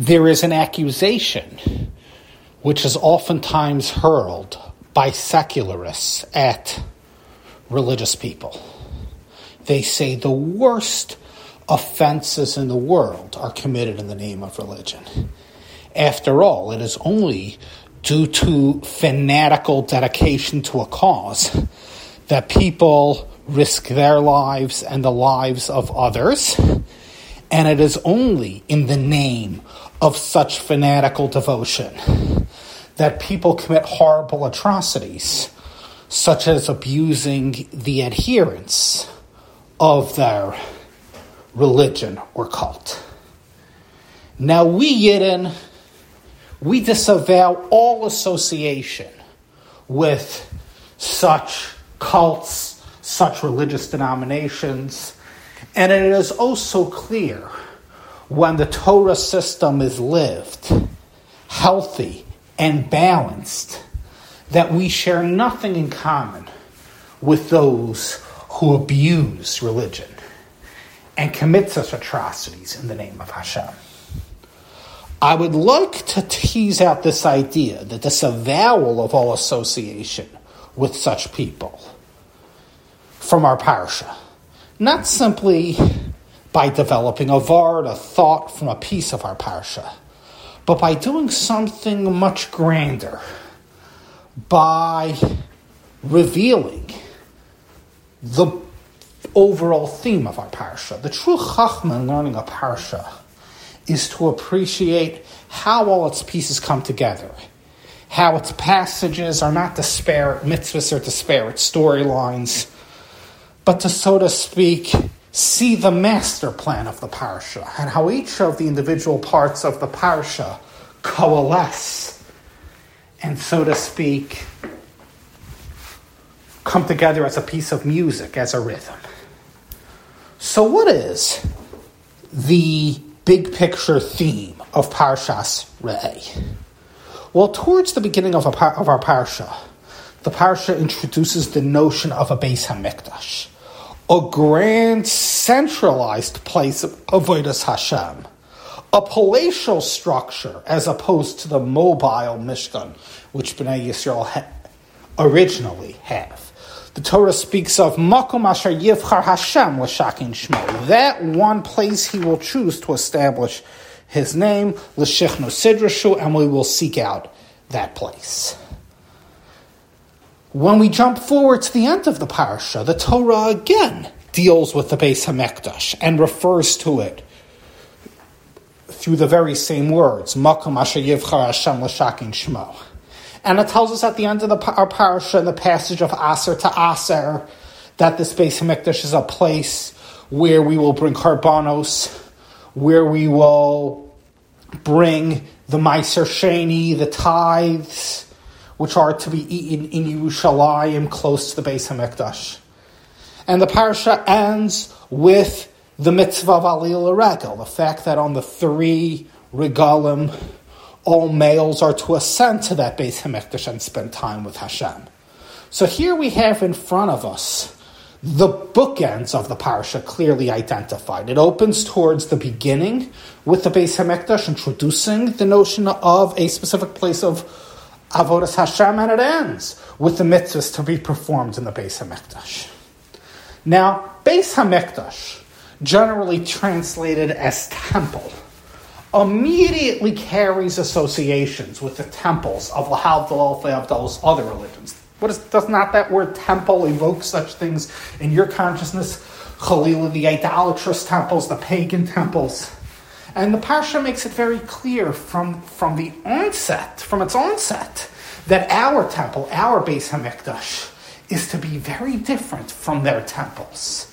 there is an accusation which is oftentimes hurled by secularists at religious people. They say the worst offenses in the world are committed in the name of religion. After all, it is only due to fanatical dedication to a cause that people risk their lives and the lives of others. And it is only in the name of such fanatical devotion that people commit horrible atrocities, such as abusing the adherents of their religion or cult. Now, we Yidden, we disavow all association with such cults, such religious denominations, and it is oh also clear when the Torah system is lived, healthy, and balanced, that we share nothing in common with those who abuse religion and commit such atrocities in the name of Hashem. I would like to tease out this idea that this avowal of all association with such people from our parsha, not simply by developing a vard, a thought from a piece of our parsha, but by doing something much grander, by revealing the overall theme of our parsha. The true chachma in learning a parsha is to appreciate how all its pieces come together, how its passages are not disparate mitzvahs or disparate storylines, but to, so to speak, see the master plan of the parsha and how each of the individual parts of the parsha coalesce and, so to speak, come together as a piece of music, as a rhythm. So, what is the big picture theme of Parshas Re'eh? Well, towards the beginning of, par- of our Parsha, the Parsha introduces the notion of a Beis HaMikdash a grand centralized place of Avodas Hashem, a palatial structure as opposed to the mobile Mishkan, which Bnei Yisrael ha- originally have. The Torah speaks of Makom Asher Yivchar Hashem l'shakin Shmo, that one place He will choose to establish His name, l'shichnu sidrashu, and we will seek out that place. When we jump forward to the end of the parasha, the Torah again deals with the Beis Hamikdash and refers to it through the very same words, Makom Asher Yivchar Hashem Shmo. And it tells us at the end of the our parasha, in the passage of Aser to Aser, that this Beis Hamikdash is a place where we will bring karbanos, where we will bring the Meiser Sheni, the tithes, which are to be eaten in Yerushalayim, close to the Beis Hamikdash. And the parasha ends with the mitzvah of Aliyah Regel, the fact that on the three regalim, all males are to ascend to that Beis Hamikdash and spend time with Hashem. So here we have in front of us the bookends of the parasha clearly identified. It opens towards the beginning with the Beis Hamikdash, introducing the notion of a specific place of Avodas Hashem, and it ends with the mitzvahs to be performed in the Beis Hamikdash. Now, Beis Hamikdash, generally translated as temple, immediately carries associations with the temples of Lahavdal of those other religions. What is, does not that word temple evoke such things in your consciousness? Khalila, the idolatrous temples, the pagan temples. And the Parsha makes it very clear from, from the onset, from its onset, that our temple, our Beis Hamikdash, is to be very different from their temples.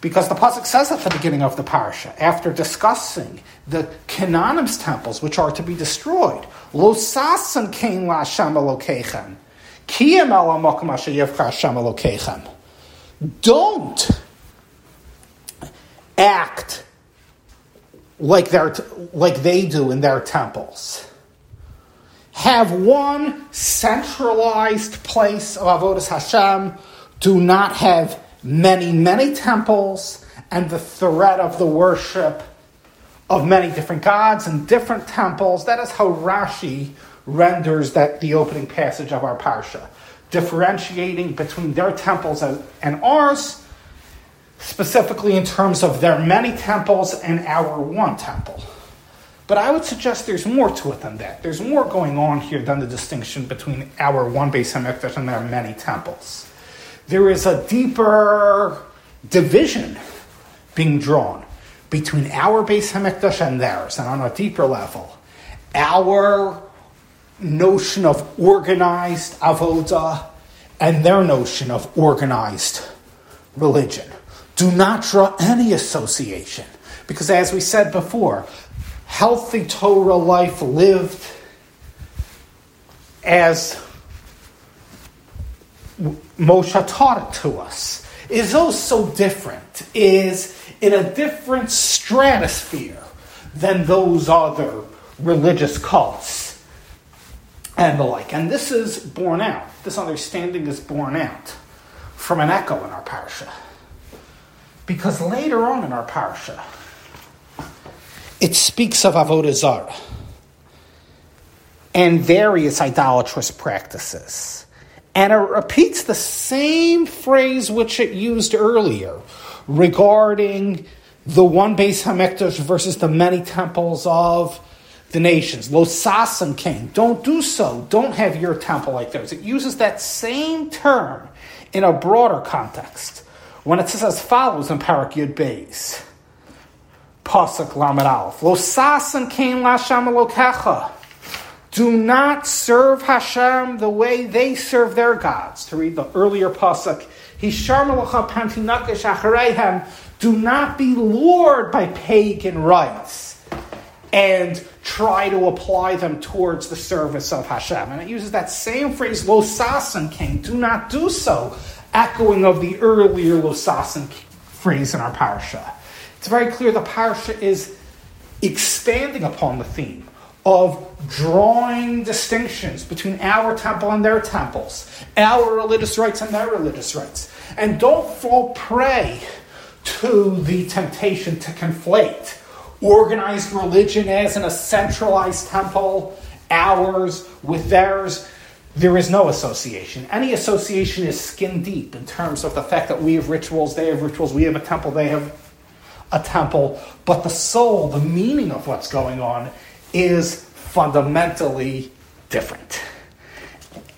Because the Pasuk says at the beginning of the Parsha, after discussing the Canaanim's temples, which are to be destroyed, Lo sasan kein la Hashem Elokechem, kiyem ala mokum asher yivcha Hashem Elokechem. Don't act like, their, like they do in their temples. Have one centralized place of Avodas Hashem. Do not have many, many temples and the threat of the worship of many different gods and different temples. That is how Rashi renders that the opening passage of our parsha, differentiating between their temples and ours, specifically in terms of their many temples and our one temple. But I would suggest there's more to it than that. There's more going on here than the distinction between our one Beis Hamikdash and their many temples. There is a deeper division being drawn between our Beis Hamikdash and theirs, and on a deeper level, our notion of organized avoda and their notion of organized religion. Do not draw any association. Because as we said before, healthy Torah life lived as Moshe taught it to us is also different, is in a different stratosphere than those other religious cults and the like. And this is borne out, this understanding is borne out from an echo in our parsha. Because later on in our parsha, it speaks of Avodah Zarah and various idolatrous practices. And it repeats the same phrase which it used earlier regarding the one Beis Hamikdash versus the many temples of the nations. Lo sasan kein. Don't do so. Don't have your temple like theirs. It uses that same term in a broader context when it says as follows in Parak Yud Beis. Pasuk Lamed Aleph. Lo sasan kein lasham lokecha. Do not serve Hashem the way they serve their gods. To read the earlier pasuk, do not be lured by pagan rites and try to apply them towards the service of Hashem. And it uses that same phrase, Losasan kein, do not do so, echoing of the earlier Losasan phrase in our parsha. It's very clear the parsha is expanding upon the theme of drawing distinctions between our temple and their temples, our religious rites and their religious rites. And don't fall prey to the temptation to conflate organized religion as in a centralized temple, ours with theirs. There is no association. Any association is skin deep in terms of the fact that we have rituals, they have rituals, we have a temple, they have a temple. But the soul, the meaning of what's going on, is fundamentally different.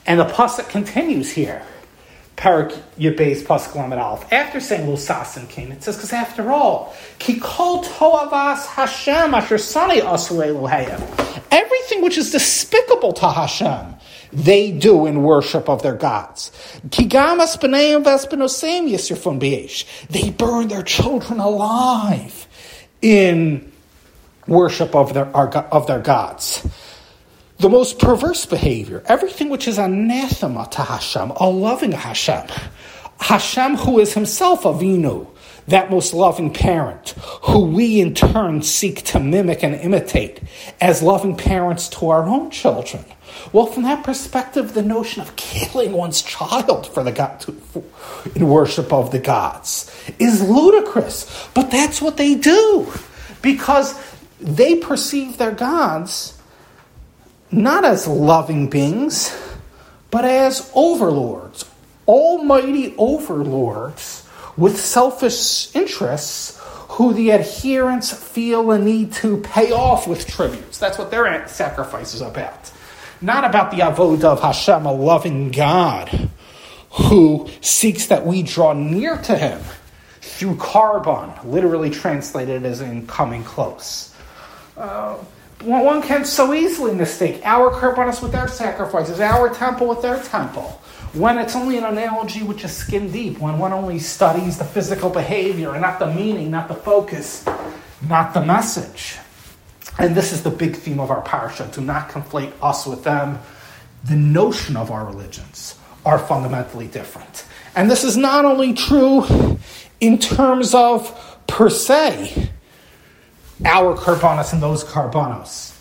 And the pasuk continues here. Parak Yibes Pasuk Lamed Aleph. After saying Lusasin came, it says, because after all, Kikol Toavas Hashem Asher Sani Asu Everything which is despicable to Hashem, they do in worship of their gods. They burn their children alive in worship of their, of their gods. The most perverse behavior, everything which is anathema to Hashem, a loving Hashem. Hashem, who is himself a Avinu, that most loving parent, who we in turn seek to mimic and imitate as loving parents to our own children. Well, from that perspective, the notion of killing one's child for the God, in worship of the gods is ludicrous. But that's what they do because they perceive their gods not as loving beings, but as overlords, almighty overlords with selfish interests who the adherents feel a need to pay off with tributes. That's what their sacrifice is about. Not about the avodah of Hashem, a loving God who seeks that we draw near to him through korban, literally translated as in coming close. Uh, one can so easily mistake our korbanos with their sacrifices, our temple with their temple, when it's only an analogy which is skin deep, when one only studies the physical behavior and not the meaning, not the focus, not the message. And this is the big theme of our parsha do not conflate us with them. The notion of our religions are fundamentally different. And this is not only true in terms of per se, our korbanos and those korbanos.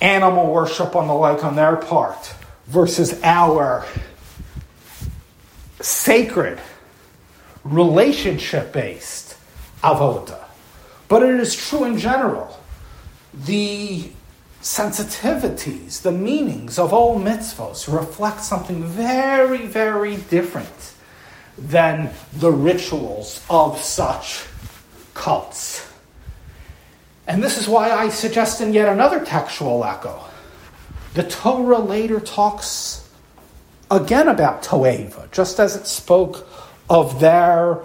Animal worship on the like on their part versus our sacred, relationship based avoda. but it is true in general. The sensitivities, the meanings of all mitzvos reflect something very, very different than the rituals of such cults. And this is why I suggest in yet another textual echo. The Torah later talks again about Toeva, just as it spoke of their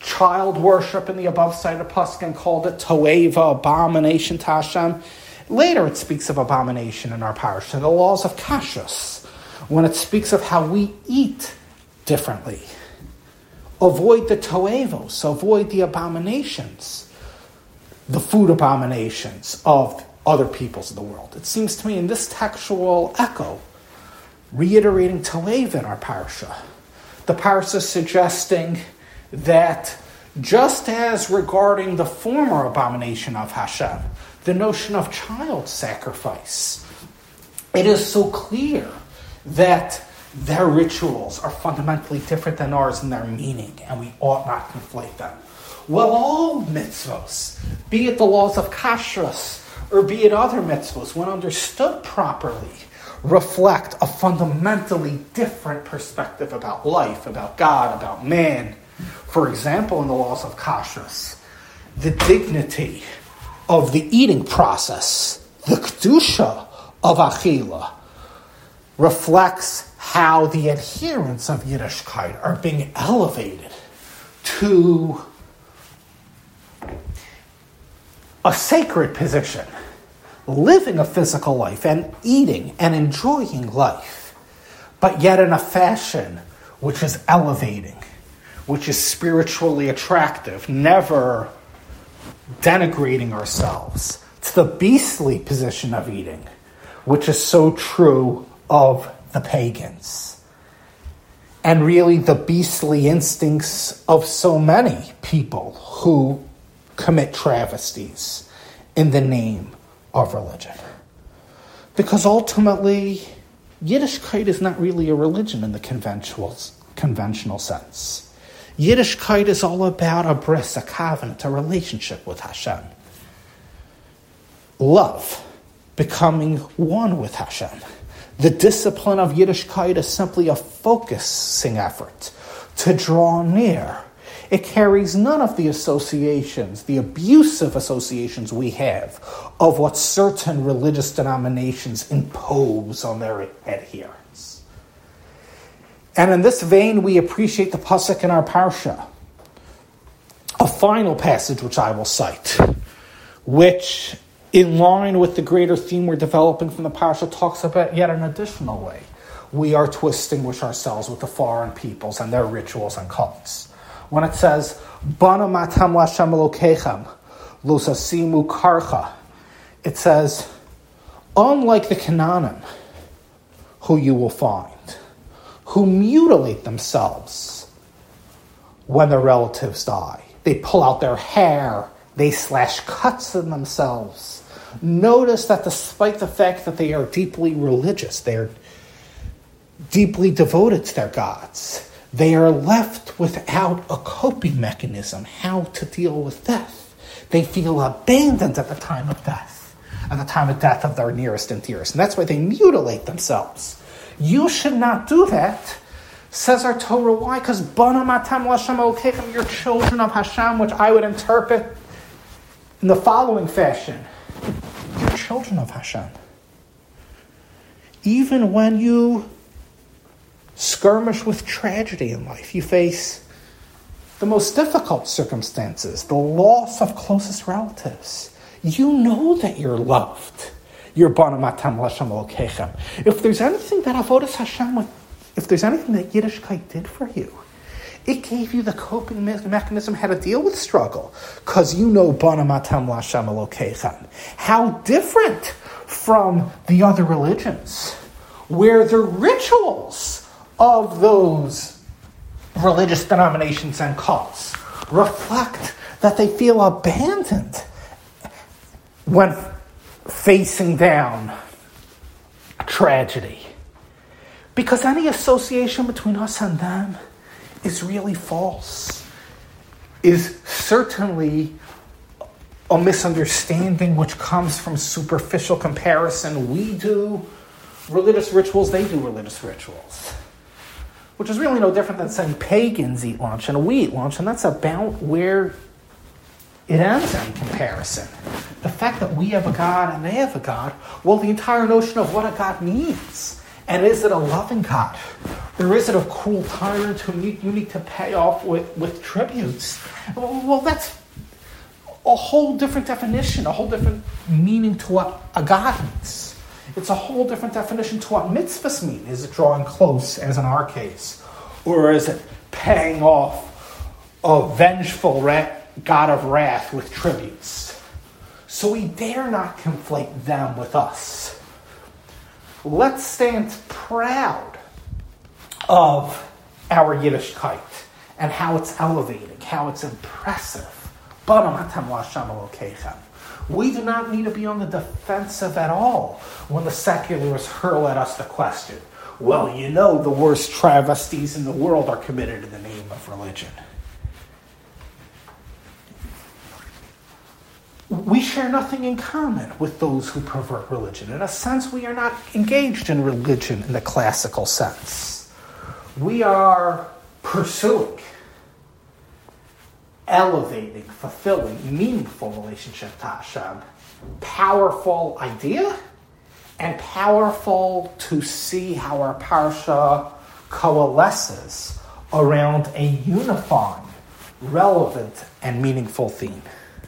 child worship in the above cited Pasuk and called it Toeva, abomination to Hashem. Later it speaks of abomination in our parsha, the laws of Kashrus, when it speaks of how we eat differently. Avoid the toevos, avoid the abominations, the food abominations of other peoples of the world. It seems to me in this textual echo, reiterating toeva in our parsha. the parasha suggesting that just as regarding the former abomination of Hashem, the notion of child sacrifice, it is so clear that their rituals are fundamentally different than ours in their meaning, and we ought not conflate them. Well, all mitzvos, be it the laws of kashrus or be it other mitzvos, when understood properly, reflect a fundamentally different perspective about life, about God, about man. For example, in the laws of kashrus, the dignity of the eating process, the kedusha of achila, reflects how the adherents of Yiddishkeit are being elevated to a sacred position, living a physical life and eating and enjoying life, but yet in a fashion which is elevating, which is spiritually attractive, never denigrating ourselves to the beastly position of eating, which is so true of the pagans. And really, the beastly instincts of so many people who commit travesties in the name of religion. Because ultimately, Yiddishkeit is not really a religion in the conventional, conventional sense. Yiddishkeit is all about a bris, a covenant, a relationship with Hashem. Love, becoming one with Hashem. The discipline of Yiddishkeit is simply a focusing effort to draw near. It carries none of the associations, the abusive associations we have of what certain religious denominations impose on their adherents. And in this vein, we appreciate the pasuk in our parsha. A final passage which I will cite, which in line with the greater theme we're developing from the parsha, talks about yet an additional way we are to extinguish ourselves with the foreign peoples and their rituals and cults. When it says, Bana matam lashem elokechem, losasimu karcha, it says, unlike the Canaanim, who you will find, who mutilate themselves when their relatives die. They pull out their hair, they slash cuts in themselves notice that despite the fact that they are deeply religious, they're deeply devoted to their gods, they are left without a coping mechanism how to deal with death. They feel abandoned at the time of death, at the time of death of their nearest and dearest. And that's why they mutilate themselves. You should not do that. Says our Torah, why? Because Banamatam Lashem you're children of Hashem, which I would interpret in the following fashion you're children of Hashem. Even when you skirmish with tragedy in life, you face the most difficult circumstances, the loss of closest relatives. You know that you're loved. If there's anything that Avodas Hashem, if there's anything that Yiddishkeit did for you, it gave you the coping mechanism how to deal with struggle. Because you know. How different from the other religions, where the rituals of those religious denominations and cults reflect that they feel abandoned when facing down tragedy. Because any association between us and them is really false, is certainly a misunderstanding which comes from superficial comparison. We do religious rituals, they do religious rituals. Which is really no different than saying pagans eat lunch and we eat lunch, and that's about where it ends in comparison. The fact that we have a God and they have a God, well, the entire notion of what a God means. And is it a loving God? Or is it a cruel tyrant who you, need to pay off with, with tributes? Well, that's a whole different definition, a whole different meaning to what a God means. It's a whole different definition to what mitzvahs mean. Is it drawing close, as in our case? Or is it paying off a vengeful God of wrath with tributes? So we dare not conflate them with us. Let's stand proud of our Yiddishkeit and how it's elevating, how it's impressive. We do not need to be on the defensive at all when the secularists hurl at us the question. Well, you know, the worst travesties in the world are committed in the name of religion. We share nothing in common with those who pervert religion. In a sense, we are not engaged in religion in the classical sense. We are pursuing elevating, fulfilling, meaningful relationship to Hashem. Powerful idea and powerful to see how our parsha coalesces around a unifying, relevant, and meaningful theme.